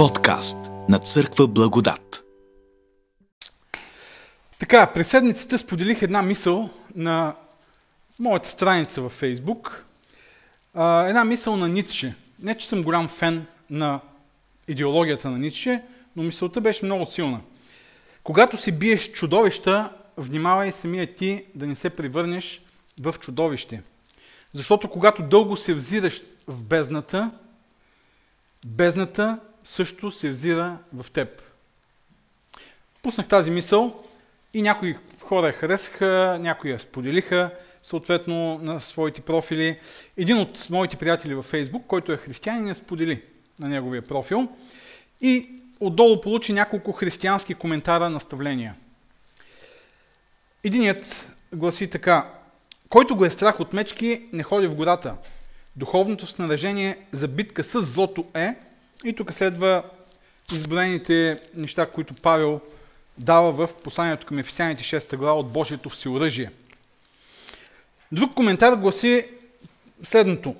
Подкаст на Църква Благодат. Така, през седмицата споделих една мисъл на моята страница във Фейсбук. Една мисъл на Ницше. Не, че съм голям фен на идеологията на Ницше, но мисълта беше много силна. Когато си биеш чудовища, внимавай самия ти да не се превърнеш в чудовище. Защото когато дълго се взираш в бездната, бездната също се взира в теб. Пуснах тази мисъл и някои хора я харесаха, някои я споделиха, съответно на своите профили. Един от моите приятели във Фейсбук, който е християнин, я сподели на неговия профил и отдолу получи няколко християнски коментара, наставления. Единият гласи така. Който го е страх от мечки, не ходи в гората. Духовното снаряжение за битка с злото е, и тук следва изброените неща, които Павел дава в посланието към Ефесяните 6 глава от Божието всеоръжие. Друг коментар гласи следното.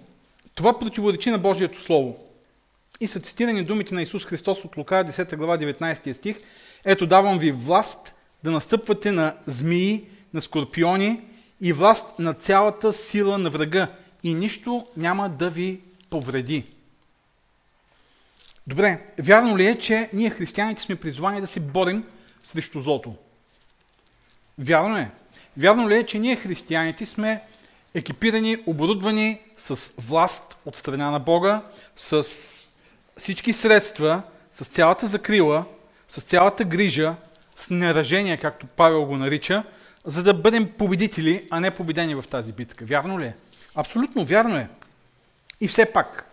Това противоречи на Божието Слово. И са цитирани думите на Исус Христос от Лука 10 глава 19 стих. Ето давам ви власт да настъпвате на змии, на скорпиони и власт на цялата сила на врага и нищо няма да ви повреди. Добре, вярно ли е, че ние християните сме призвани да се борим срещу злото? Вярно е. Вярно ли е, че ние християните сме екипирани, оборудвани с власт от страна на Бога, с всички средства, с цялата закрила, с цялата грижа, с неражение, както Павел го нарича, за да бъдем победители, а не победени в тази битка. Вярно ли е? Абсолютно вярно е. И все пак,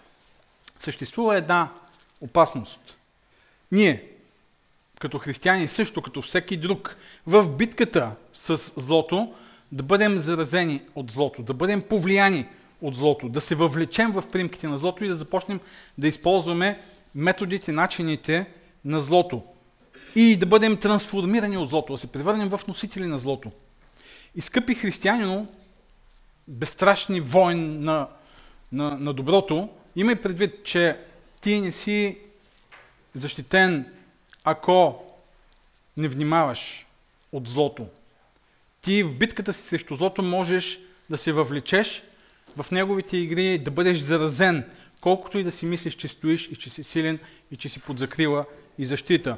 съществува една опасност. Ние, като християни, също като всеки друг, в битката с злото, да бъдем заразени от злото, да бъдем повлияни от злото, да се въвлечем в примките на злото и да започнем да използваме методите, начините на злото. И да бъдем трансформирани от злото, да се превърнем в носители на злото. И скъпи християнино, безстрашни воин на, на, на доброто, имай предвид, че ти не си защитен, ако не внимаваш от злото. Ти в битката си срещу злото можеш да се въвлечеш в неговите игри, да бъдеш заразен, колкото и да си мислиш, че стоиш и че си силен и че си под закрила и защита.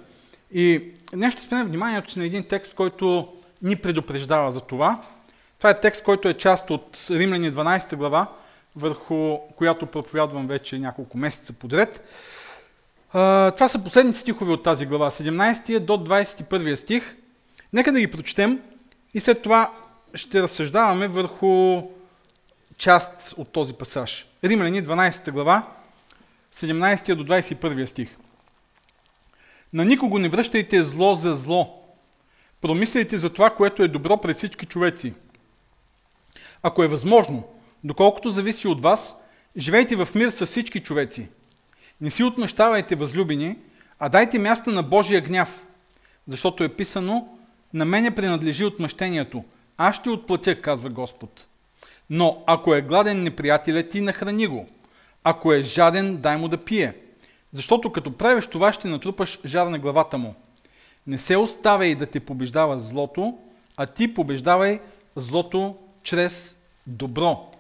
И днес ще спомня вниманието си на един текст, който ни предупреждава за това. Това е текст, който е част от Римляни 12 глава, върху която проповядвам вече няколко месеца подред. Това са последните стихове от тази глава, 17 до 21 стих. Нека да ги прочетем и след това ще разсъждаваме върху част от този пасаж. Римляни 12 глава, 17 до 21 стих. На никого не връщайте зло за зло. Промисляйте за това, което е добро пред всички човеци. Ако е възможно, доколкото зависи от вас, живейте в мир с всички човеци. Не си отмъщавайте възлюбени, а дайте място на Божия гняв, защото е писано, на мене принадлежи отмъщението. Аз ще отплатя, казва Господ. Но ако е гладен неприятелят ти, нахрани го. Ако е жаден, дай му да пие. Защото като правиш това, ще натрупаш жар на главата му. Не се оставяй да те побеждава злото, а ти побеждавай злото чрез добро.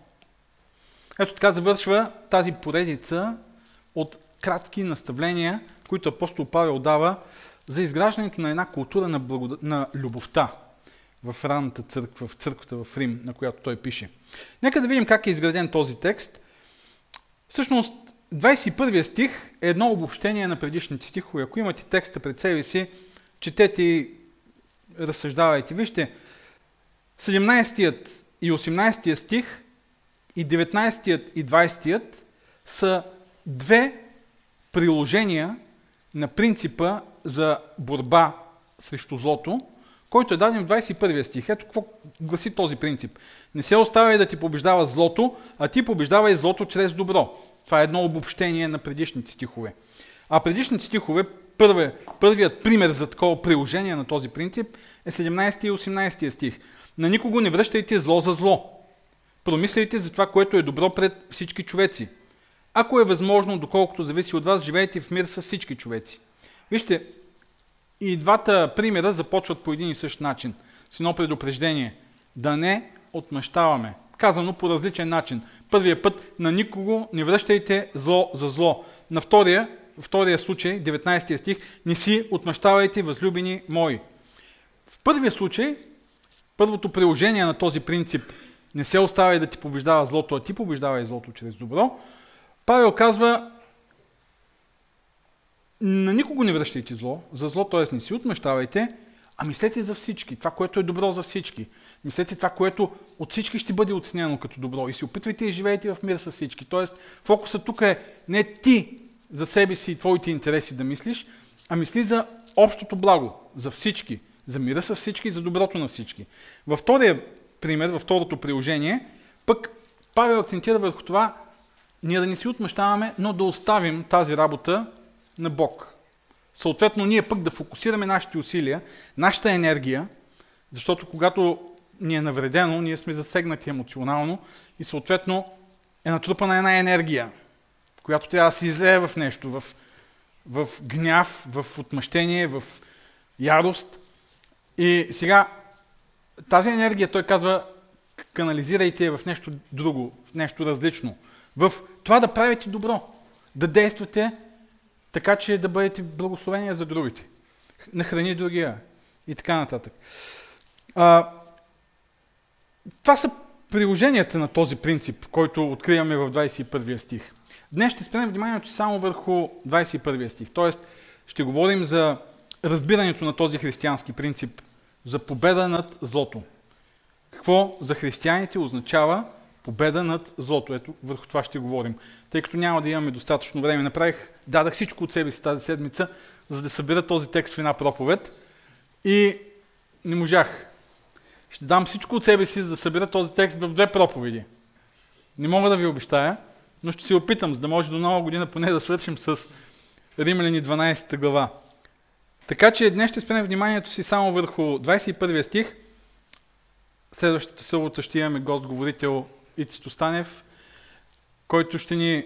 Ето така завършва тази поредица от кратки наставления, които апостол Павел дава за изграждането на една култура на, благод... на любовта в ранната църква, в църквата в Рим, на която той пише. Нека да видим как е изграден този текст. Всъщност, 21 стих е едно обобщение на предишните стихове. Ако имате текста пред себе си, четете и разсъждавайте. Вижте, 17 и 18 стих и 19 и 20 са две приложения на принципа за борба срещу злото, който е даден в 21 стих. Ето какво гласи този принцип. Не се оставяй да ти побеждава злото, а ти побеждавай злото чрез добро. Това е едно обобщение на предишните стихове. А предишните стихове, първи, първият пример за такова приложение на този принцип е 17 и 18 стих. На никого не връщайте зло за зло. Промисляйте за това, което е добро пред всички човеци. Ако е възможно, доколкото зависи от вас, живеете в мир с всички човеци. Вижте, и двата примера започват по един и същ начин. С едно предупреждение. Да не отмъщаваме. Казано по различен начин. Първия път на никого не връщайте зло за зло. На втория, втория случай, 19 стих, не си отмъщавайте, възлюбени мои. В първия случай, първото приложение на този принцип не се оставя да ти побеждава злото, а ти побеждава и злото чрез добро, Павел казва, на никого не връщайте зло, за зло, т.е. не си отмъщавайте, а мислете за всички, това, което е добро за всички. Мислете това, което от всички ще бъде оценено като добро и се опитвайте и живеете в мир с всички. Тоест, фокусът тук е не ти за себе си и твоите интереси да мислиш, а мисли за общото благо, за всички, за мира с всички за доброто на всички. Във втория пример, във второто приложение, пък Павел акцентира върху това, ние да не си отмъщаваме, но да оставим тази работа на Бог. Съответно, ние пък да фокусираме нашите усилия, нашата енергия, защото когато ни е навредено, ние сме засегнати емоционално и съответно е натрупана една енергия, която трябва да се излее в нещо, в, в гняв, в отмъщение, в ярост. И сега тази енергия, той казва, канализирайте в нещо друго, в нещо различно. В това да правите добро, да действате така, че да бъдете благословения за другите. Нахрани другия и така нататък. А, това са приложенията на този принцип, който откриваме в 21 стих. Днес ще спрем вниманието само върху 21 стих. Тоест, ще говорим за разбирането на този християнски принцип, за победа над злото. Какво за християните означава победа над злото? Ето, върху това ще говорим. Тъй като няма да имаме достатъчно време, направих, дадах всичко от себе си тази седмица, за да събера този текст в една проповед и не можах. Ще дам всичко от себе си, за да събера този текст в две проповеди. Не мога да ви обещая, но ще се опитам, за да може до нова година поне да свършим с Римляни 12 глава. Така че днес ще спрем вниманието си само върху 21 стих. Следващата събота ще имаме гост-говорител Ицито Станев, който ще ни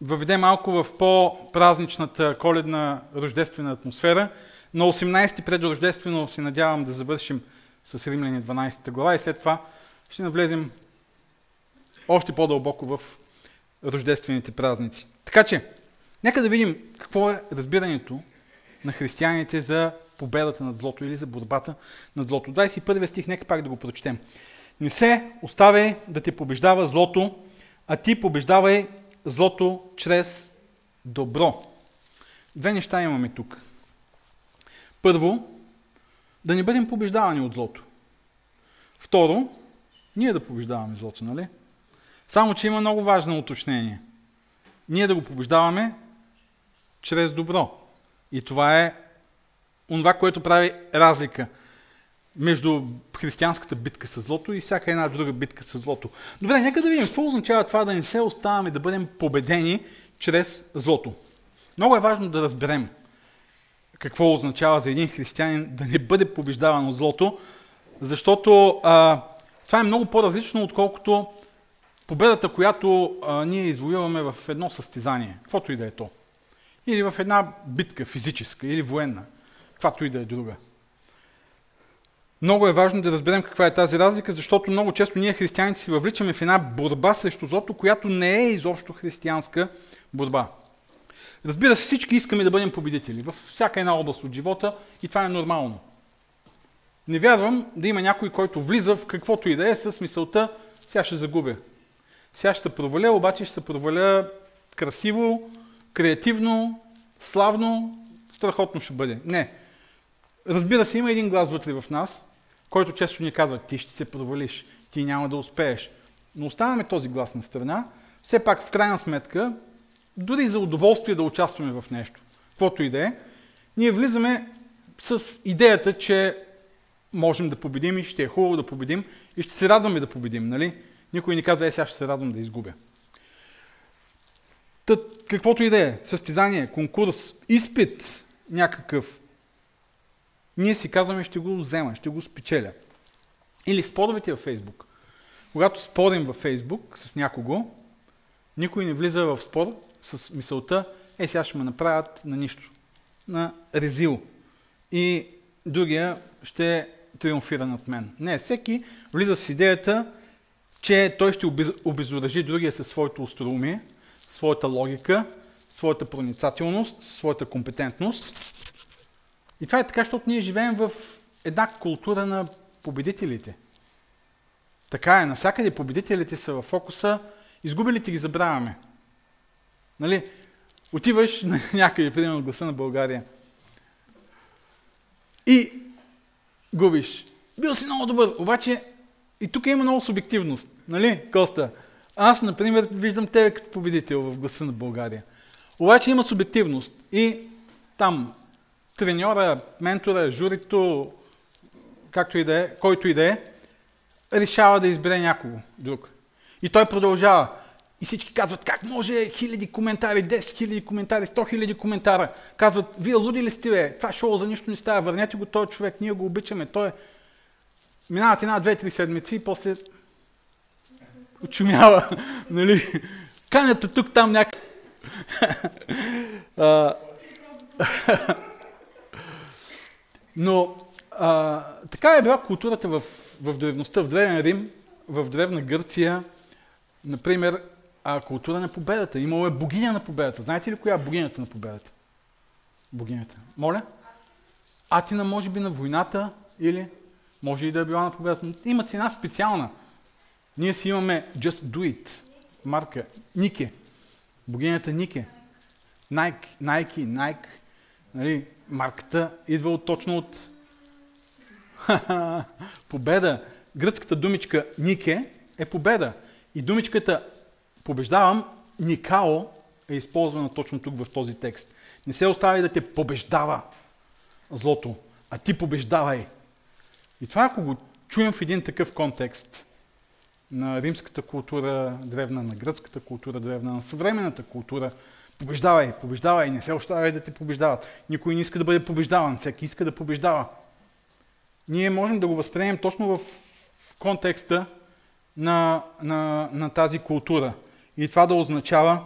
въведе малко в по-празничната коледна рождествена атмосфера. На 18-ти предрождествено се надявам да завършим с Римляни 12 глава и след това ще навлезем още по-дълбоко в рождествените празници. Така че, нека да видим какво е разбирането на християните за победата над злото или за борбата над злото. 21 стих, нека пак да го прочетем. Не се оставяй да те побеждава злото, а ти побеждавай злото чрез добро. Две неща имаме тук. Първо, да не бъдем побеждавани от злото. Второ, ние да побеждаваме злото, нали? Само, че има много важно уточнение. Ние да го побеждаваме чрез добро. И това е това, което прави разлика между християнската битка с злото и всяка една друга битка с злото. Добре, нека да видим какво означава това да не се оставаме да бъдем победени чрез злото. Много е важно да разберем какво означава за един християнин да не бъде побеждаван от злото, защото а, това е много по-различно, отколкото победата, която а, ние извоюваме в едно състезание, каквото и да е то. Или в една битка физическа или военна, каквато и да е друга. Много е важно да разберем каква е тази разлика, защото много често ние християните си въвличаме в една борба срещу злото, която не е изобщо християнска борба. Разбира се, всички искаме да бъдем победители във всяка една област от живота и това е нормално. Не вярвам да има някой, който влиза в каквото и да е с мисълта, сега ще загубя. Сега ще се проваля, обаче ще се проваля красиво, креативно, славно, страхотно ще бъде. Не. Разбира се, има един глас вътре в нас, който често ни казва, ти ще се провалиш, ти няма да успееш. Но оставяме този глас на страна, все пак в крайна сметка, дори за удоволствие да участваме в нещо, каквото и да е, ние влизаме с идеята, че можем да победим и ще е хубаво да победим и ще се радваме да победим, нали? Никой не казва, е, сега ще се радвам да изгубя. Тът, каквото и да е, състезание, конкурс, изпит някакъв, ние си казваме, ще го взема, ще го спечеля. Или споровете във Фейсбук. Когато спорим във Фейсбук с някого, Никой не влиза в спор с мисълта, е сега ще ме направят на нищо, на резил. И другия ще триумфира над мен. Не, всеки влиза с идеята, че той ще обезоръжи другия със своето остроумие, своята логика, своята проницателност, своята компетентност. И това е така, защото ние живеем в една култура на победителите. Така е, навсякъде победителите са в фокуса, изгубилите ги забравяме. Нали? Отиваш на някъде, примерно гласа на България. И губиш. Бил си много добър, обаче и тук има много субективност. Нали, Коста? Аз, например, виждам тебе като победител в гласа на България. Обаче има субективност. И там треньора, ментора, журито, както и да е, който и да е, решава да избере някого друг. И той продължава. И всички казват, как може хиляди коментари, 10 хиляди коментари, 100 хиляди коментара. Казват, вие луди ли сте, бе? Това шоу за нищо не става, върнете го този човек, ние го обичаме, той е... Минават една, две, три седмици и после очумява, нали? Канята тук, там някак... Но а, така е била културата в, в древността, в Древен Рим, в Древна Гърция, например, а, култура на победата. Имало е богиня на победата. Знаете ли коя е богинята на победата? Богинята. Моля? Атина може би на войната или може и да е била на победата. Има цена специална. Ние си имаме Just Do It. Марка. Нике. Богинята Нике. Nike, Nike, Nike. Нали, марката идва от, точно от победа. Гръцката думичка Нике е победа. И думичката побеждавам, Никао е използвана точно тук в този текст. Не се остави да те побеждава злото, а ти побеждавай. И това, ако го чуем в един такъв контекст на римската култура, древна, на гръцката култура, древна, на съвременната култура, побеждавай, побеждавай, не се оставяй да те побеждават. Никой не иска да бъде побеждаван, всеки иска да побеждава. Ние можем да го възприемем точно в контекста на, на, на тази култура. И това да означава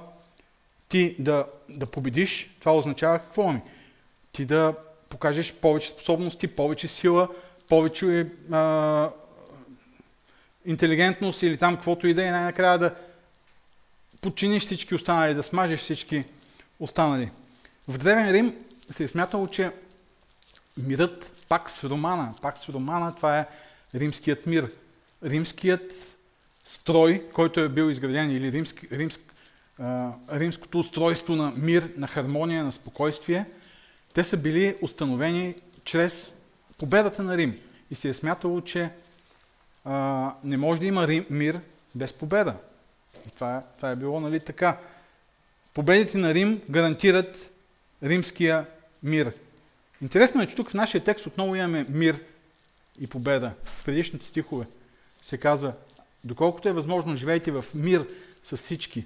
ти да, да победиш, това означава какво ми? Ти да покажеш повече способности, повече сила, повече а, интелигентност или там каквото и да е, най-накрая да подчиниш всички останали, да смажеш всички останали. В Древен Рим се е смятало, че мирът пак с Романа, пак с Романа, това е римският мир. Римският строй, който е бил изграден, или римски, римск, а, римското устройство на мир, на хармония, на спокойствие, те са били установени чрез победата на Рим. И се е смятало, че а, не може да има мир без победа. И това, е, това е било нали, така. Победите на Рим гарантират римския мир. Интересно е, че тук в нашия текст отново имаме мир и победа. В предишните стихове се казва Доколкото е възможно, живейте в мир с всички.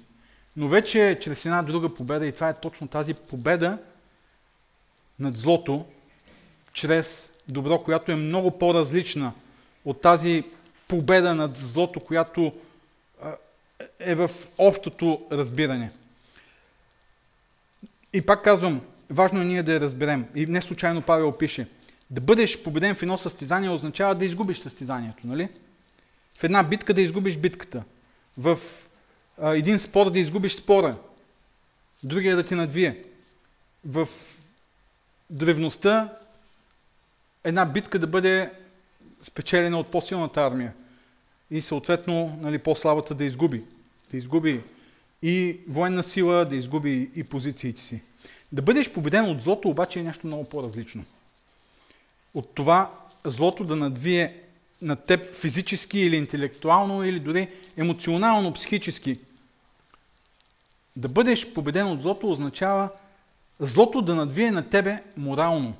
Но вече чрез една друга победа, и това е точно тази победа над злото, чрез добро, която е много по-различна от тази победа над злото, която е в общото разбиране. И пак казвам, важно е ние да я разберем. И не случайно Павел пише, да бъдеш победен в едно състезание означава да изгубиш състезанието, нали? В една битка да изгубиш битката. В един спор да изгубиш спора. Другия да ти надвие. В древността една битка да бъде спечелена от по-силната армия. И съответно нали, по-слабата да изгуби. Да изгуби и военна сила, да изгуби и позициите си. Да бъдеш победен от злото обаче е нещо много по-различно. От това злото да надвие на теб физически или интелектуално, или дори емоционално, психически. Да бъдеш победен от злото означава злото да надвие на тебе морално,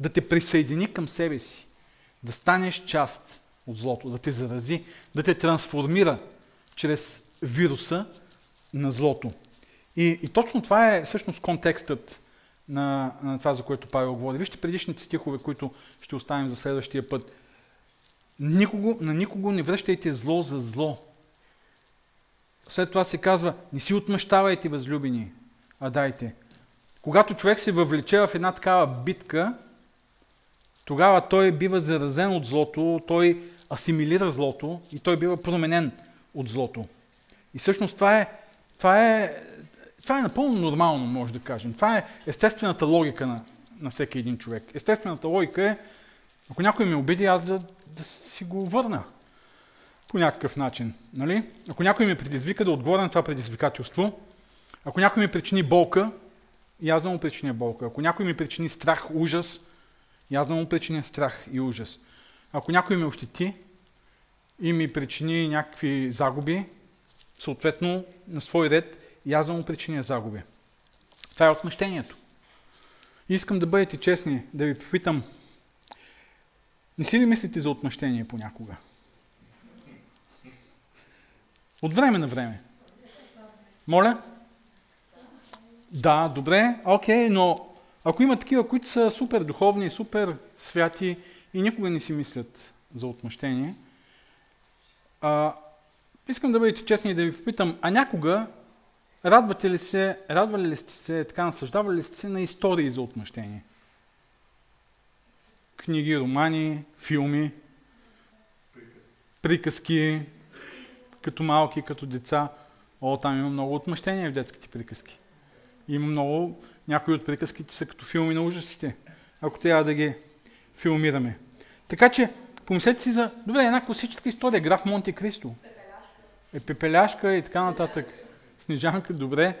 да те присъедини към себе си, да станеш част от злото, да те зарази, да те трансформира чрез вируса на злото. И, и точно това е всъщност контекстът на, на това, за което Павел говори. Вижте предишните стихове, които ще оставим за следващия път. Никого, на никого не връщайте зло за зло. След това се казва, не си отмъщавайте, възлюбени, а дайте. Когато човек се въвлече в една такава битка, тогава той бива заразен от злото, той асимилира злото и той бива променен от злото. И всъщност това е, това е, това е напълно нормално, може да кажем. Това е естествената логика на, на всеки един човек. Естествената логика е, ако някой ме обиди, аз да, да си го върна по някакъв начин. Нали? Ако някой ме предизвика да отговоря на това предизвикателство, ако някой ми причини болка, и аз да му причиня болка. Ако някой ми причини страх, ужас, и аз да му причиня страх и ужас. Ако някой ме ощети и ми причини някакви загуби, съответно на свой ред, и аз да му причиня загуби. Това е отмъщението. Искам да бъдете честни, да ви попитам, не си ли мислите за отмъщение понякога? От време на време. Моля? Да, добре, окей, но ако има такива, които са супер духовни, супер святи и никога не си мислят за отмъщение, а, искам да бъдете честни и да ви попитам, а някога радвате ли се, радвали ли сте се, така насъждавали ли сте се на истории за отмъщение? Книги, романи, филми, приказки, като малки, като деца. О, там има много отмъщения в детските приказки. Има много, някои от приказките са като филми на ужасите, ако трябва да ги филмираме. Така че, помислете си за, добре, една класическа история, граф Монте Кристо. Е пепеляшка и така нататък. Снежанка, добре.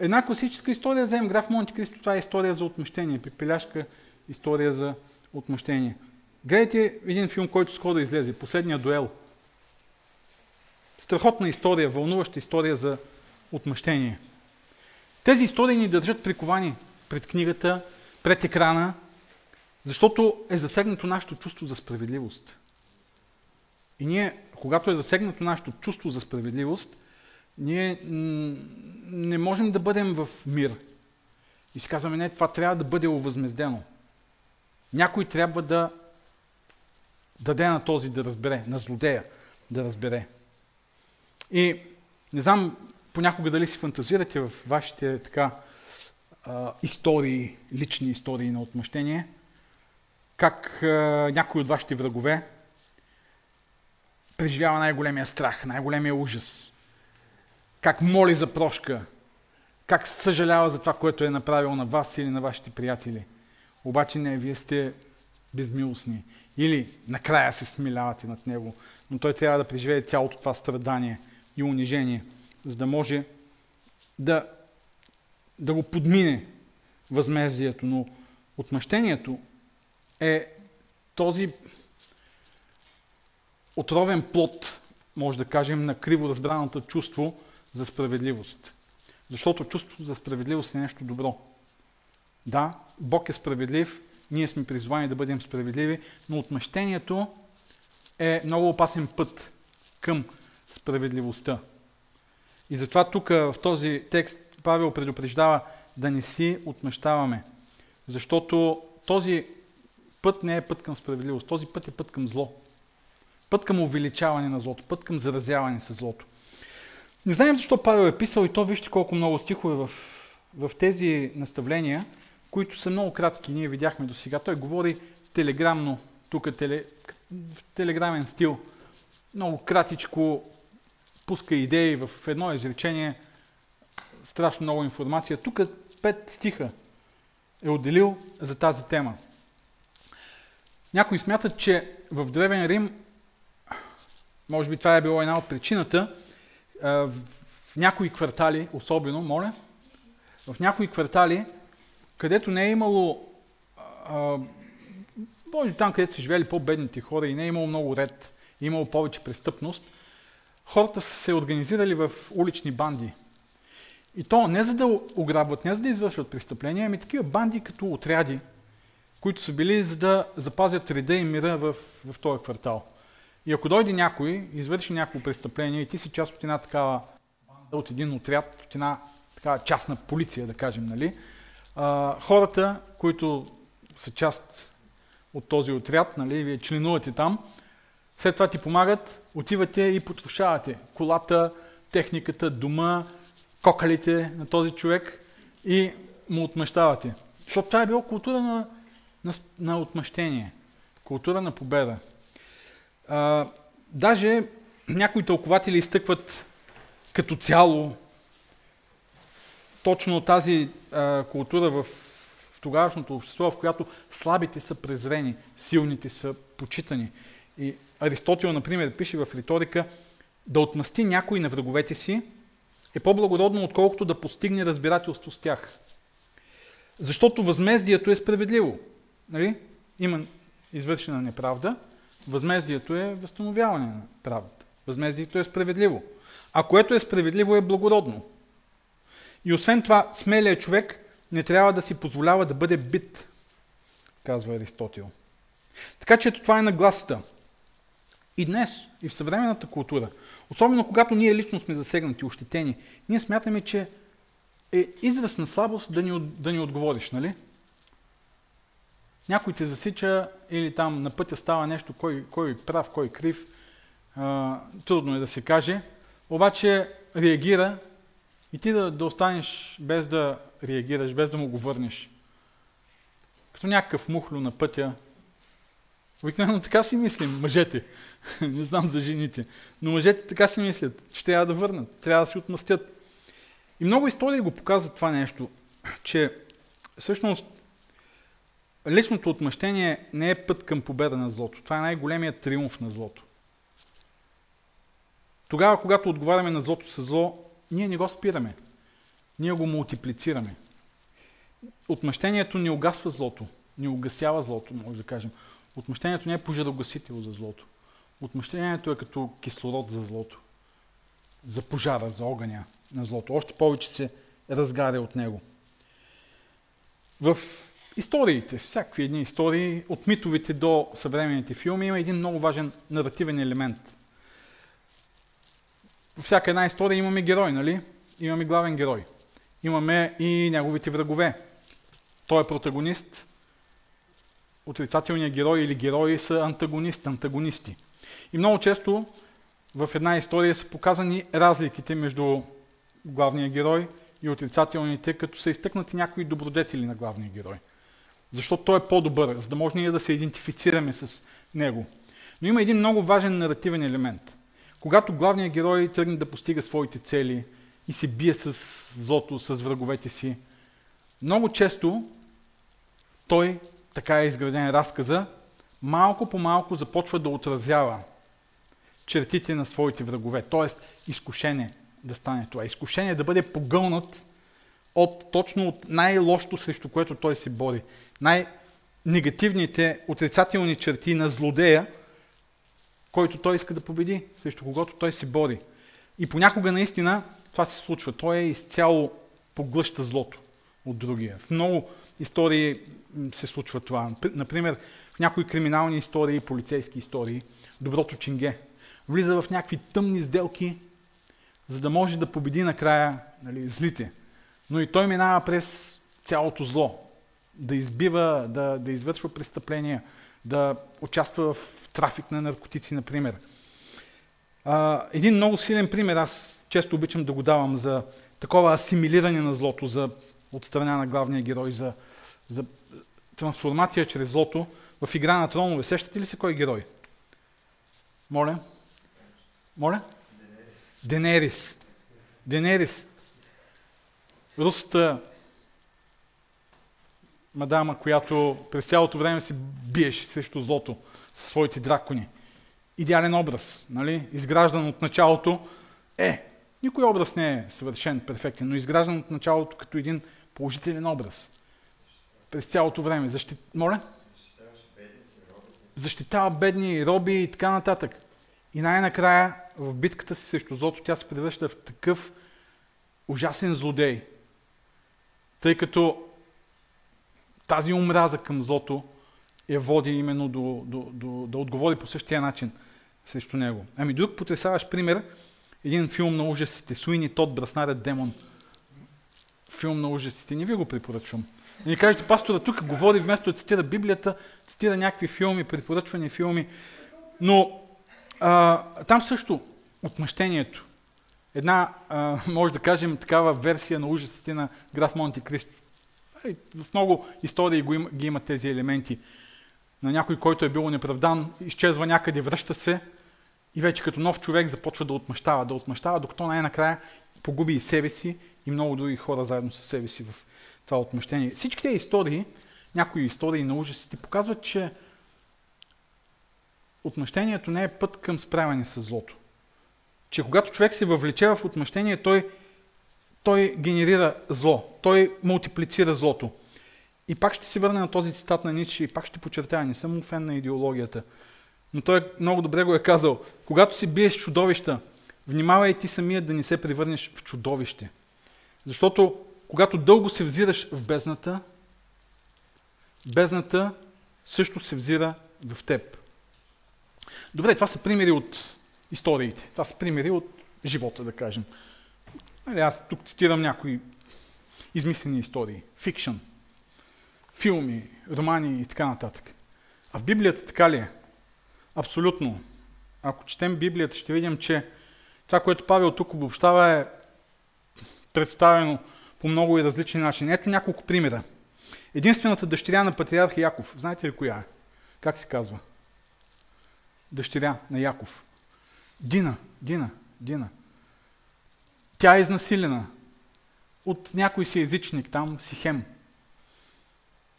Една класическа история, вземем граф Монте Кристо, това е история за отмъщение. Пепеляшка, история за отмъщение. Гледайте един филм, който скоро излезе, Последния дуел. Страхотна история, вълнуваща история за отмъщение. Тези истории ни държат приковани пред книгата, пред екрана, защото е засегнато нашето чувство за справедливост. И ние, когато е засегнато нашето чувство за справедливост, ние не можем да бъдем в мир. И си казваме, не, това трябва да бъде овъзмездено. Някой трябва да даде на този да разбере, на злодея да разбере. И не знам понякога дали си фантазирате в вашите така а, истории, лични истории на отмъщение, как а, някой от вашите врагове преживява най-големия страх, най-големия ужас, как моли за прошка, как съжалява за това, което е направил на вас или на вашите приятели. Обаче не, вие сте безмилостни. Или накрая се смилявате над него, но той трябва да преживее цялото това страдание и унижение – за да може да, да го подмине възмездието. Но отмъщението е този отровен плод, може да кажем, на криво разбраното чувство за справедливост. Защото чувството за справедливост е нещо добро. Да, Бог е справедлив, ние сме призвани да бъдем справедливи, но отмъщението е много опасен път към справедливостта. И затова тук в този текст Павел предупреждава да не си отмъщаваме. Защото този път не е път към справедливост, този път е път към зло. Път към увеличаване на злото, път към заразяване с злото. Не знаем защо Павел е писал и то вижте колко много стихове в, в тези наставления, които са много кратки, ние видяхме до сега. Той говори телеграмно, тук теле, в телеграмен стил, много кратичко, пуска идеи в едно изречение, страшно много информация. Тук пет стиха е отделил за тази тема. Някои смятат, че в Древен Рим, може би това е било една от причината, в някои квартали, особено, моля, в някои квартали, където не е имало, може там, където са живели по-бедните хора и не е имало много ред, е имало повече престъпност – хората са се организирали в улични банди. И то не за да ограбват, не за да извършват престъпления, ами такива банди като отряди, които са били за да запазят реда и мира в, в този квартал. И ако дойде някой, извърши някакво престъпление и ти си част от една такава банда, от един отряд, от една такава частна полиция, да кажем, нали, а, хората, които са част от този отряд, нали, вие членувате там, след това ти помагат, отивате и потрошавате колата, техниката, дома, кокалите на този човек и му отмъщавате. Защото това е било култура на, на, на отмъщение, култура на победа. А, даже някои тълкователи изтъкват като цяло точно тази а, култура в, в тогавашното общество, в която слабите са презрени, силните са почитани. И Аристотел, например, пише в риторика, да отмъсти някой на враговете си е по-благородно, отколкото да постигне разбирателство с тях. Защото възмездието е справедливо. Нали? Има извършена неправда, възмездието е възстановяване на правдата. Възмездието е справедливо. А което е справедливо е благородно. И освен това, смелият човек не трябва да си позволява да бъде бит, казва Аристотел. Така че това е нагласата. И днес, и в съвременната култура, особено когато ние лично сме засегнати, ощетени, ние смятаме, че е израз на слабост да ни, да ни отговориш, нали? Някой те засича или там на пътя става нещо, кой, кой прав, кой крив. А, трудно е да се каже. Обаче реагира и ти да, да останеш без да реагираш, без да му го върнеш. Като някакъв мухло на пътя. Обикновено така си мислим, мъжете. Не знам за жените. Но мъжете така си мислят, че трябва да върнат, трябва да си отмъстят. И много истории го показват това нещо, че всъщност личното отмъщение не е път към победа на злото. Това е най-големият триумф на злото. Тогава, когато отговаряме на злото с зло, ние не го спираме. Ние го мултиплицираме. Отмъщението не угасва злото, не угасява злото, може да кажем. Отмъщението не е пожарогасител за злото. Отмъщението е като кислород за злото. За пожара, за огъня на злото. Още повече се разгаря от него. В историите, всякакви едни истории, от митовите до съвременните филми, има един много важен наративен елемент. Във всяка една история имаме герой, нали? Имаме главен герой. Имаме и неговите врагове. Той е протагонист. Отрицателният герой или герои са антагонист, антагонисти. И много често в една история са показани разликите между главния герой и отрицателните, като са изтъкнати някои добродетели на главния герой. Защото той е по-добър, за да може ние да се идентифицираме с него. Но има един много важен наративен елемент. Когато главният герой тръгне да постига своите цели и се бие с злото, с враговете си, много често той, така е изграден разказа, малко по малко започва да отразява чертите на своите врагове. Тоест, изкушение да стане това. Изкушение да бъде погълнат от, точно от най-лошото, срещу което той се бори. Най-негативните, отрицателни черти на злодея, който той иска да победи, срещу когото той се бори. И понякога наистина това се случва. Той е изцяло поглъща злото от другия. В много истории се случва това. Например, в някои криминални истории, полицейски истории, доброто чинге влиза в някакви тъмни сделки, за да може да победи накрая нали, злите. Но и той минава през цялото зло. Да избива, да, да извършва престъпления, да участва в трафик на наркотици, например. А, един много силен пример, аз често обичам да го давам за такова асимилиране на злото, за, от страна на главния герой, за, за трансформация чрез злото в Игра на тронове. Сещате ли се кой е герой? Моля? Моля? Денерис. Денерис. Русата мадама, която през цялото време се биеше срещу злото със своите дракони. Идеален образ, нали? изграждан от началото. Е, никой образ не е съвършен, перфектен, но изграждан от началото като един положителен образ. През цялото време. Защит... Моля? Защитава бедни, роби и така нататък. И най-накрая в битката си срещу злото тя се превръща в такъв ужасен злодей, тъй като тази омраза към злото я води именно до, до, до, да отговори по същия начин срещу него. Ами друг потрясаващ пример, един филм на ужасите, Суини Тод, Браснарят демон. Филм на ужасите, не ви го препоръчвам. И ни кажете, пастора тук говори вместо да цитира Библията, цитира някакви филми, препоръчвани филми. Но а, там също отмъщението една, а, може да кажем, такава версия на ужасите на граф Монти Кристо. В много истории го има, ги има тези елементи. На някой, който е бил неправдан, изчезва някъде, връща се и вече като нов човек започва да отмъщава, да отмъщава, докато най-накрая погуби и себе си и много други хора заедно с себе си в това отмъщение. Всички тези истории, някои истории на ужасите, показват, че отмъщението не е път към справяне с злото. Че когато човек се въвлече в отмъщение, той, той генерира зло, той мултиплицира злото. И пак ще се върна на този цитат на Ницше и пак ще подчертая, не съм фен на идеологията. Но той много добре го е казал. Когато си биеш чудовища, внимавай ти самият да не се превърнеш в чудовище. Защото когато дълго се взираш в бездната, бездната също се взира в теб. Добре, това са примери от историите. Това са примери от живота, да кажем. Нали, аз тук цитирам някои измислени истории. Фикшън, филми, романи и така нататък. А в Библията така ли е? Абсолютно. Ако четем Библията, ще видим, че това, което Павел тук обобщава е представено по много и различни начини. Ето няколко примера. Единствената дъщеря на патриарх Яков, знаете ли коя е? Как се казва? Дъщеря на Яков. Дина, Дина, Дина. Тя е изнасилена от някой си езичник там, Сихем.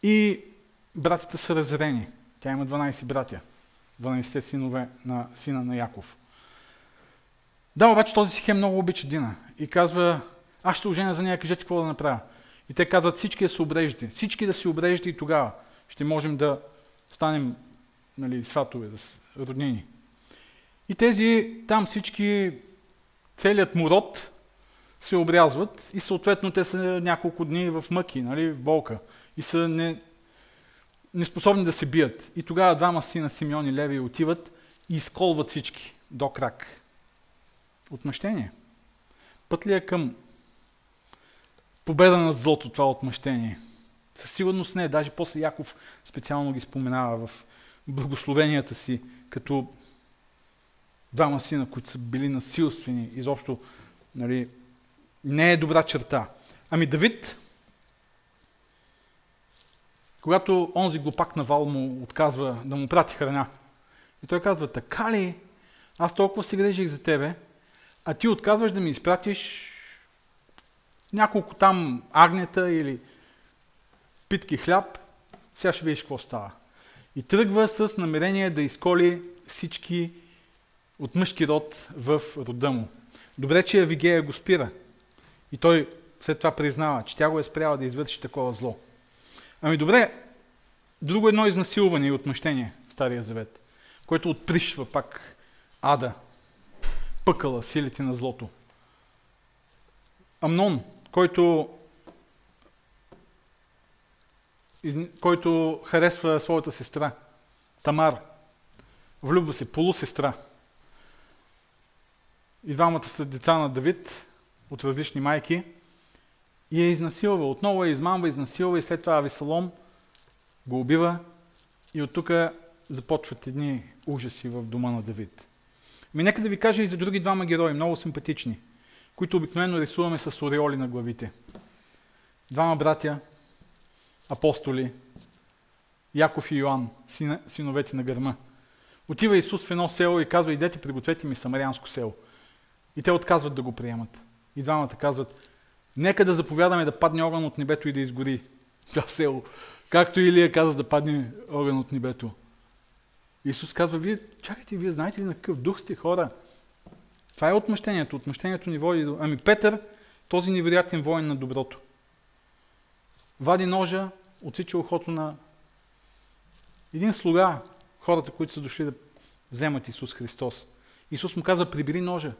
И братята са разрени. Тя има 12 братя. 12 синове на сина на Яков. Да, обаче този Сихем много обича Дина и казва, аз ще оженя за нея, кажете какво да направя. И те казват, всички да се обрежете. Всички да се обрежете и тогава ще можем да станем нали, сватове, да роднини. И тези, там всички, целият му род се обрязват и съответно те са няколко дни в мъки, нали, в болка. И са не, неспособни да се бият. И тогава двама сина Симеон и Леви отиват и изколват всички до крак. Отмъщение. Път ли е към победа над злото това отмъщение? Със сигурност не. Даже после Яков специално ги споменава в благословенията си, като двама сина, които са били насилствени, изобщо нали, не е добра черта. Ами Давид, когато онзи глупак на Вал му отказва да му прати храна, и той казва, така ли, аз толкова се грежих за тебе, а ти отказваш да ми изпратиш няколко там агнета или питки хляб, сега ще видиш какво става. И тръгва с намерение да изколи всички от мъжки род в рода му. Добре, че Авигея го спира. И той след това признава, че тя го е спряла да извърши такова зло. Ами добре, друго едно изнасилване и отмъщение в Стария Завет, което отпришва пак ада, пъкала силите на злото. Амнон, който, който харесва своята сестра, Тамар, влюбва се, полусестра. И двамата са деца на Давид от различни майки и е изнасилва. Отново е измамва, изнасилва и след това Авесалом го убива и от тук започват едни ужаси в дома на Давид. Ми нека да ви кажа и за други двама герои, много симпатични, които обикновено рисуваме с ореоли на главите. Двама братя, апостоли, Яков и Йоанн, синовете на гърма. Отива Исус в едно село и казва, идете, пригответе ми самарянско село. И те отказват да го приемат. И двамата казват, нека да заповядаме да падне огън от небето и да изгори това село. Както Илия каза да падне огън от небето. Исус казва, вие, чакайте, вие знаете ли на какъв дух сте хора? Това е отмъщението. Отмъщението ни води до... Ами Петър, този невероятен воин на доброто. Вади ножа, отсича ухото на един слуга, хората, които са дошли да вземат Исус Христос. Исус му казва, прибери ножа.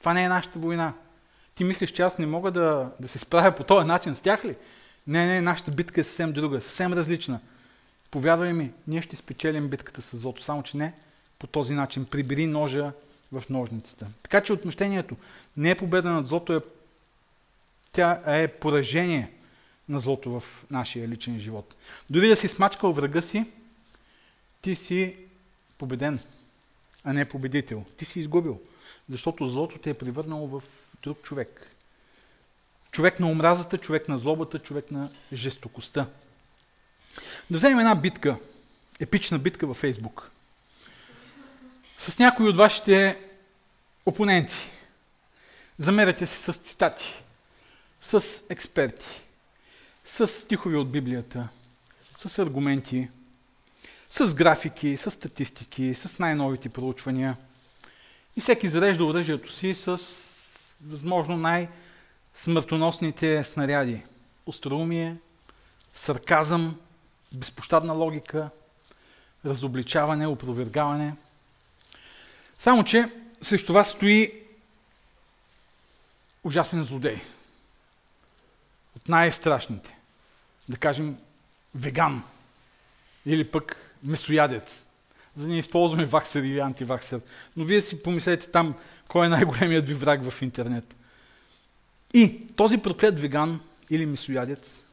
Това не е нашата война. Ти мислиш, че аз не мога да, да се справя по този начин с тях ли? Не, не, нашата битка е съвсем друга, съвсем различна. Повярвай ми, ние ще спечелим битката с злото, само че не по този начин. Прибери ножа в ножницата. Така че отмъщението не е победа над злото, е, тя е поражение на злото в нашия личен живот. Дори да си смачкал врага си, ти си победен, а не победител. Ти си изгубил. Защото злото те е превърнало в друг човек. Човек на омразата, човек на злобата, човек на жестокостта. Да вземем една битка, епична битка във Фейсбук. С някои от вашите опоненти. Замеряте се с цитати, с експерти, с стихови от Библията, с аргументи, с графики, с статистики, с най-новите проучвания. И всеки зарежда оръжието си с възможно най-смъртоносните снаряди. Остроумие, сарказъм, безпощадна логика, разобличаване, опровергаване. Само, че срещу вас стои ужасен злодей. От най-страшните. Да кажем, веган. Или пък месоядец. За да не използваме ваксер или антиваксер. Но вие си помислете там, кой е най-големият ви враг в интернет. И този проклет веган или месоядец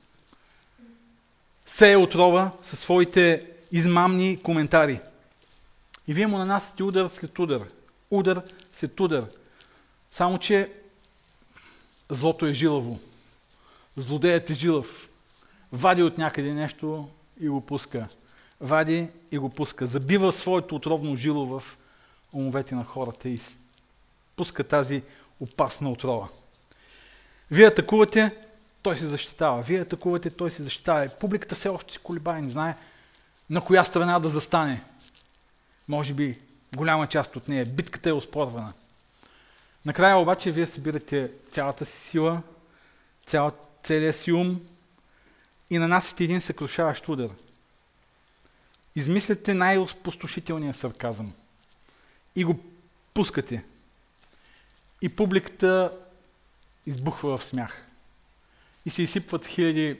се е отрова със своите измамни коментари. И вие му нанасяте удар след удар. Удар след удар. Само, че злото е жилаво. Злодеят е жилав. Вади от някъде нещо и го пуска. Вади и го пуска. Забива своето отровно жило в умовете на хората и пуска тази опасна отрова. Вие атакувате, той се защитава. Вие атакувате, той се защитава. Публиката все още си колебае, не знае на коя страна да застане. Може би голяма част от нея. Битката е оспорвана. Накрая обаче вие събирате цялата си сила, цял, целия си ум и нанасяте един съкрушаващ удар. Измисляте най-опустошителния сарказъм и го пускате. И публиката избухва в смях. И се изсипват хиляди,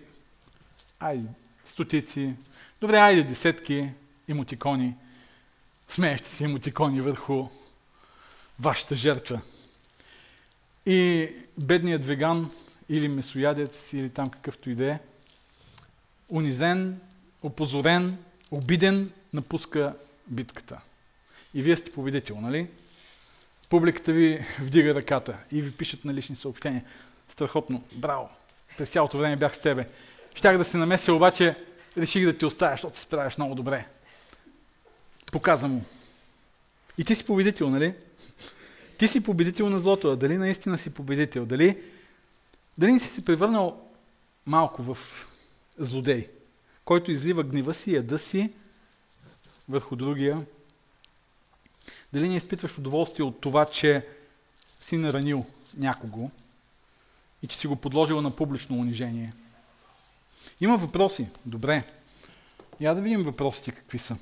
айде, стотици, добре, айде, десетки емотикони, смеещи се емотикони върху вашата жертва. И бедният веган или месоядец, или там какъвто и да е, унизен, опозорен, обиден, напуска битката. И вие сте победител, нали? Публиката ви вдига ръката и ви пишат на лични съобщения. Страхотно, браво, през цялото време бях с тебе. Щях да се намеся, обаче реших да ти оставя, защото се справяш много добре. Показа му. И ти си победител, нали? Ти си победител на злото, а дали наистина си победител? Дали, дали не си се превърнал малко в злодей, който излива гнева си, яда си върху другия? Дали не изпитваш удоволствие от това, че си наранил някого и че си го подложил на публично унижение? Има въпроси. Добре. Я да видим въпросите какви са.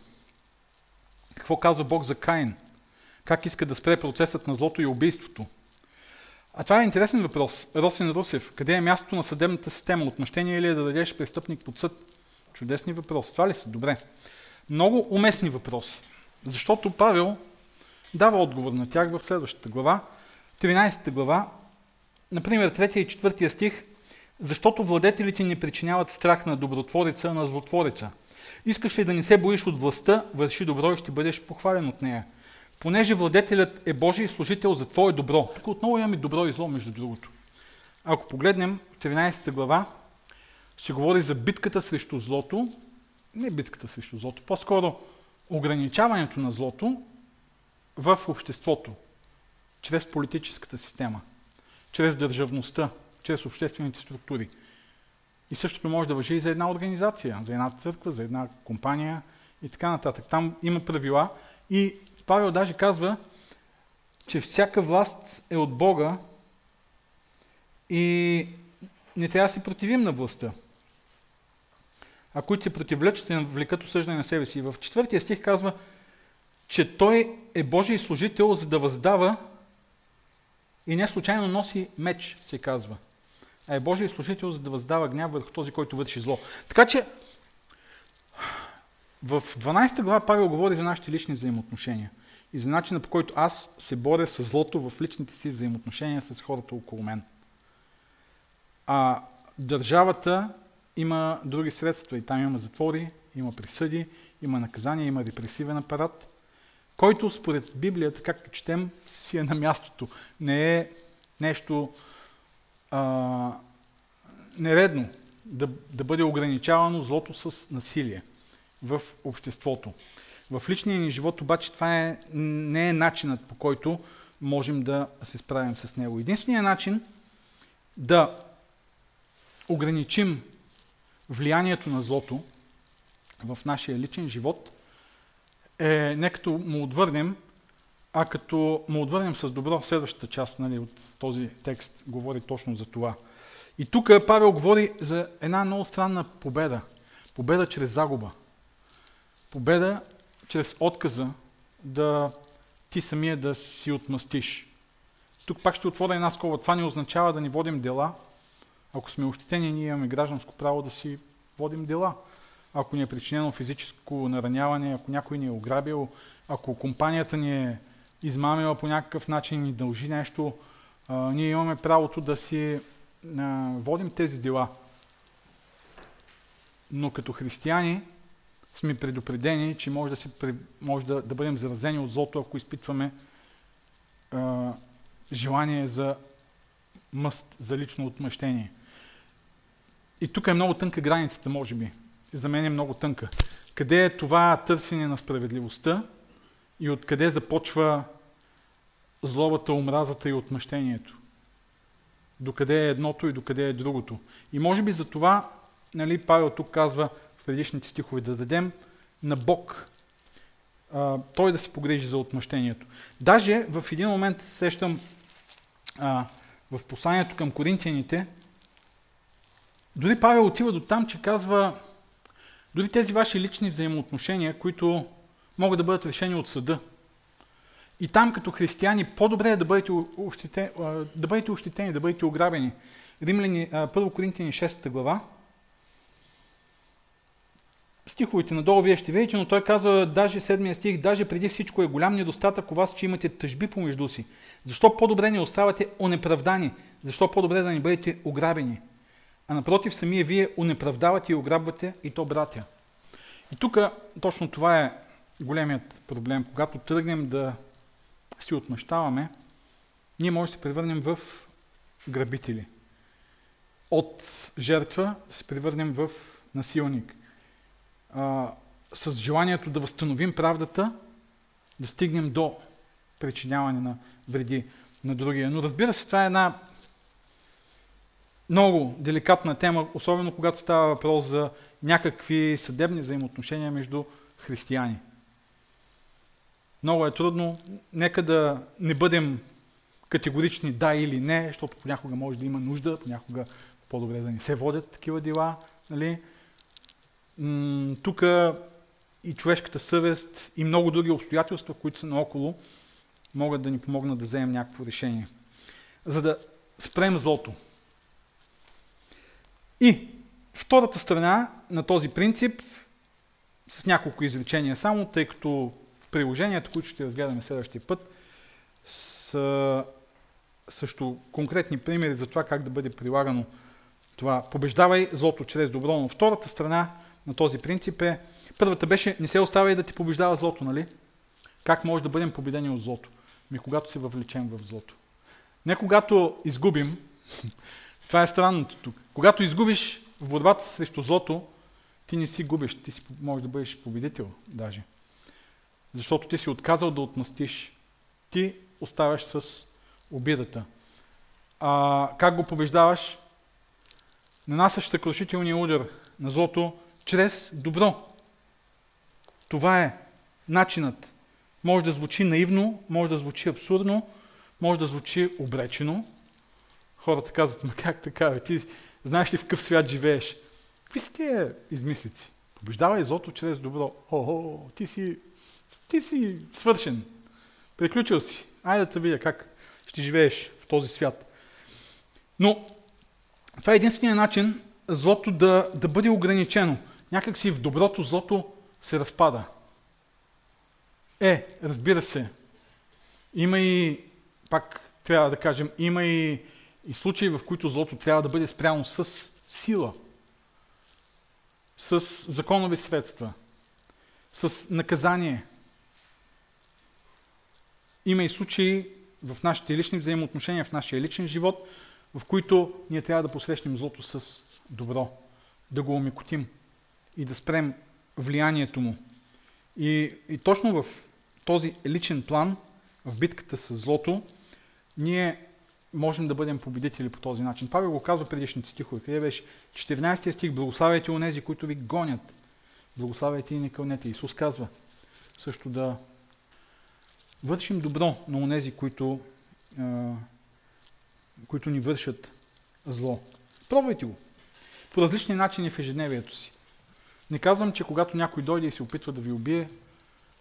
Какво казва Бог за Каин? Как иска да спре процесът на злото и убийството? А това е интересен въпрос. Росин Русев, къде е мястото на съдебната система? Отмъщение ли е да дадеш престъпник под съд? Чудесни въпроси. Това ли са? Добре. Много уместни въпроси. Защото Павел дава отговор на тях в следващата глава. 13 глава, например 3 и 4 стих, защото владетелите не причиняват страх на добротворица, на злотворица. Искаш ли да не се боиш от властта, върши добро и ще бъдеш похвален от нея понеже владетелят е Божий служител за Твое добро. Тук отново имаме добро и зло, между другото. Ако погледнем в 13 глава, се говори за битката срещу злото, не битката срещу злото, по-скоро ограничаването на злото в обществото, чрез политическата система, чрез държавността, чрез обществените структури. И същото може да въжи и за една организация, за една църква, за една компания и така нататък. Там има правила и Павел даже казва, че всяка власт е от Бога и не трябва да се противим на властта. А които се противлечат, ще навлекат осъждане на себе си. В четвъртия стих казва, че той е Божий служител, за да въздава и не случайно носи меч, се казва. А е Божий служител, за да въздава гняв върху този, който върши зло. Така че в 12 глава Павел говори за нашите лични взаимоотношения и за начина по който аз се боря с злото в личните си взаимоотношения с хората около мен. А държавата има други средства и там има затвори, има присъди, има наказания, има репресивен апарат. който според Библията, както четем, си е на мястото. Не е нещо а, нередно да, да бъде ограничавано злото с насилие в обществото. В личния ни живот обаче това е, не е начинът по който можем да се справим с него. Единственият начин да ограничим влиянието на злото в нашия личен живот е не му отвърнем, а като му отвърнем с добро, следващата част нали, от този текст говори точно за това. И тук Павел говори за една много странна победа. Победа чрез загуба. Победа чрез отказа да ти самия да си отмъстиш. Тук пак ще отворя една скоба. Това не означава да ни водим дела. Ако сме ощетени, ние имаме гражданско право да си водим дела. Ако ни е причинено физическо нараняване, ако някой ни е ограбил, ако компанията ни е измамила по някакъв начин и дължи нещо, а, ние имаме правото да си а, водим тези дела. Но като християни сме предупредени, че може да, се, може да, да бъдем заразени от злото, ако изпитваме а, желание за мъст, за лично отмъщение. И тук е много тънка границата, може би. За мен е много тънка. Къде е това търсене на справедливостта и откъде започва злобата, омразата и отмъщението? Докъде е едното и докъде е другото? И може би за това нали, Павел тук казва в предишните стихове да дадем на Бог а, той да се погрежи за отмъщението. Даже в един момент сещам а, в посланието към коринтияните, дори Павел отива до там, че казва, дори тези ваши лични взаимоотношения, които могат да бъдат решени от съда. И там като християни по-добре е да бъдете, ощетени, да бъдете ощетени, да бъдете ограбени. Римляни, 1 Коринтияни 6 глава, стиховете надолу вие ще видите, но той казва, даже седмия стих, даже преди всичко е голям недостатък у вас, че имате тъжби помежду си. Защо по-добре не оставате онеправдани? Защо по-добре да не бъдете ограбени? А напротив, самия вие унеправдавате и ограбвате и то братя. И тук точно това е големият проблем. Когато тръгнем да си отмъщаваме, ние може да се превърнем в грабители. От жертва се превърнем в насилник а, с желанието да възстановим правдата, да стигнем до причиняване на вреди на другия. Но разбира се, това е една много деликатна тема, особено когато става въпрос за някакви съдебни взаимоотношения между християни. Много е трудно. Нека да не бъдем категорични да или не, защото понякога може да има нужда, понякога по-добре да не се водят такива дела. Нали? тук и човешката съвест и много други обстоятелства, които са наоколо, могат да ни помогнат да вземем някакво решение. За да спрем злото. И втората страна на този принцип, с няколко изречения само, тъй като приложенията, които ще разгледаме следващия път, са също конкретни примери за това как да бъде прилагано това. Побеждавай злото чрез добро. Но втората страна на този принцип е, първата беше, не се оставя и да ти побеждава злото, нали? Как може да бъдем победени от злото? Ми когато се въвлечем в злото. Не когато изгубим, това е странното тук. Когато изгубиш в борбата срещу злото, ти не си губиш, ти си, можеш да бъдеш победител даже. Защото ти си отказал да отмъстиш. Ти оставаш с обидата. А, как го побеждаваш? Нанасяш съкрушителния удар на злото чрез добро. Това е начинът. Може да звучи наивно, може да звучи абсурдно, може да звучи обречено. Хората казват, ма как така, бе? ти знаеш ли в какъв свят живееш? Какви са тия измислици? Побеждавай злото чрез добро. О, ти си, ти си свършен. Приключил си. Айде да те видя как ще живееш в този свят. Но това е единствения начин злото да, да бъде ограничено някак си в доброто злото се разпада. Е, разбира се, има и, пак трябва да кажем, има и, и случаи, в които злото трябва да бъде спрямо с сила, с законови средства, с наказание. Има и случаи в нашите лични взаимоотношения, в нашия личен живот, в които ние трябва да посрещнем злото с добро, да го омекотим и да спрем влиянието му. И, и точно в този личен план, в битката с злото, ние можем да бъдем победители по този начин. Павел го казва предишните стихове. Къде беше? 14 стих. Благославяйте онези, които ви гонят. Благославяйте и не кълнете. Исус казва също да вършим добро на онези, които, а, които ни вършат зло. Пробвайте го. По различни начини в ежедневието си. Не казвам, че когато някой дойде и се опитва да ви убие,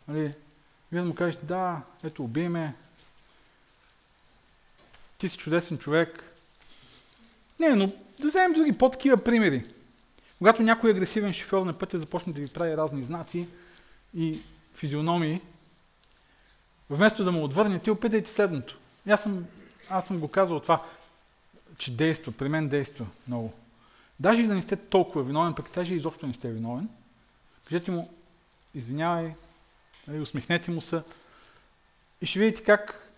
нали, вие да му кажете, да, ето, убий ме, ти си чудесен човек. Не, но да вземем други по-такива примери. Когато някой агресивен шофьор на пътя започне да ви прави разни знаци и физиономии, вместо да му отвърнете, опитайте следното. Аз съм, аз съм го казал това, че действа, при мен действа много. Даже и да не сте толкова виновен, пък даже изобщо не сте виновен, кажете му, извинявай, нали, усмихнете му се и ще видите как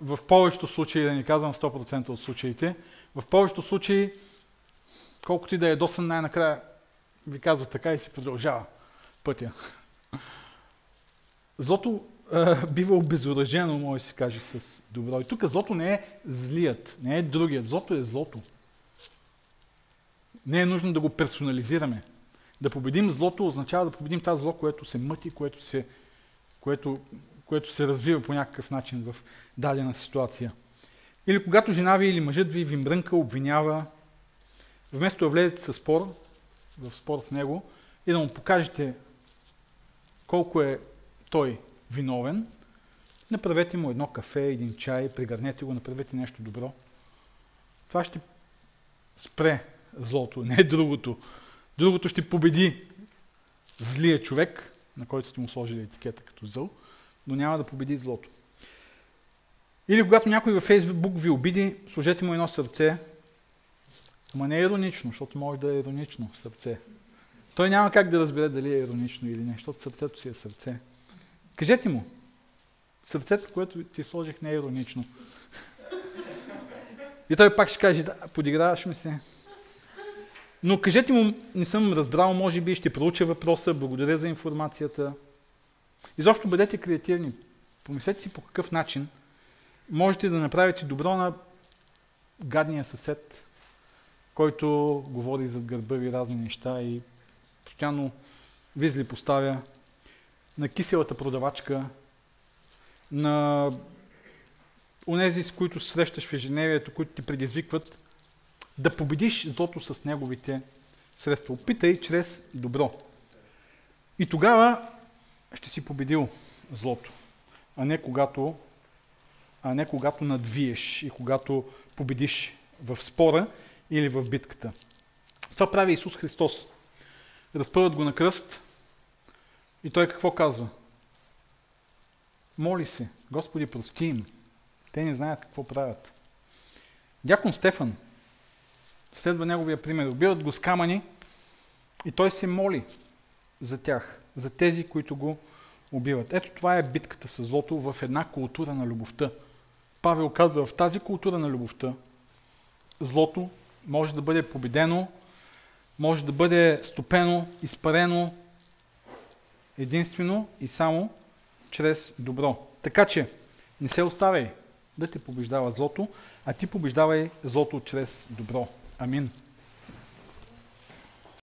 в повечето случаи, да не казвам 100% от случаите, в повечето случаи, колкото и да е досън, най-накрая ви казва така и се продължава пътя. Злото бива обезоръжено, може да се каже, с добро. И тук злото не е злият, не е другият. Злото е злото. Не е нужно да го персонализираме. Да победим злото означава да победим това зло, което се мъти, което се, което, което се развива по някакъв начин в дадена ситуация. Или когато жена ви или мъжът ви ви мрънка, обвинява, вместо да влезете със спор, в спор с него, и да му покажете колко е той виновен, направете му едно кафе, един чай, пригърнете го, направете нещо добро. Това ще спре злото, не е другото. Другото ще победи злия човек, на който сте му сложили етикета като зъл, но няма да победи злото. Или когато някой във Фейсбук ви обиди, сложете му едно сърце, ама не е иронично, защото може да е иронично сърце. Той няма как да разбере дали е иронично или не, защото сърцето си е сърце. Кажете му, сърцето, което ти сложих, не е иронично. И той пак ще каже, да, подиграваш ми се. Но кажете му, не съм разбрал, може би ще проуча въпроса, благодаря за информацията. Изобщо бъдете креативни. Помислете си по какъв начин можете да направите добро на гадния съсед, който говори зад гърба ви разни неща и постоянно визли поставя, на киселата продавачка, на онези, с които срещаш в ежедневието, които ти предизвикват, да победиш злото с неговите средства. Опитай чрез добро. И тогава ще си победил злото, а не когато, а не когато надвиеш и когато победиш в спора или в битката. Това прави Исус Христос. Разпъват го на кръст и той какво казва? Моли се, Господи, прости им. Те не знаят какво правят. Дякон Стефан следва неговия пример. Убиват го с камъни и той се моли за тях, за тези, които го убиват. Ето това е битката с злото в една култура на любовта. Павел казва, в тази култура на любовта злото може да бъде победено, може да бъде стопено, изпарено единствено и само чрез добро. Така че не се оставяй да те побеждава злото, а ти побеждавай злото чрез добро. Амин.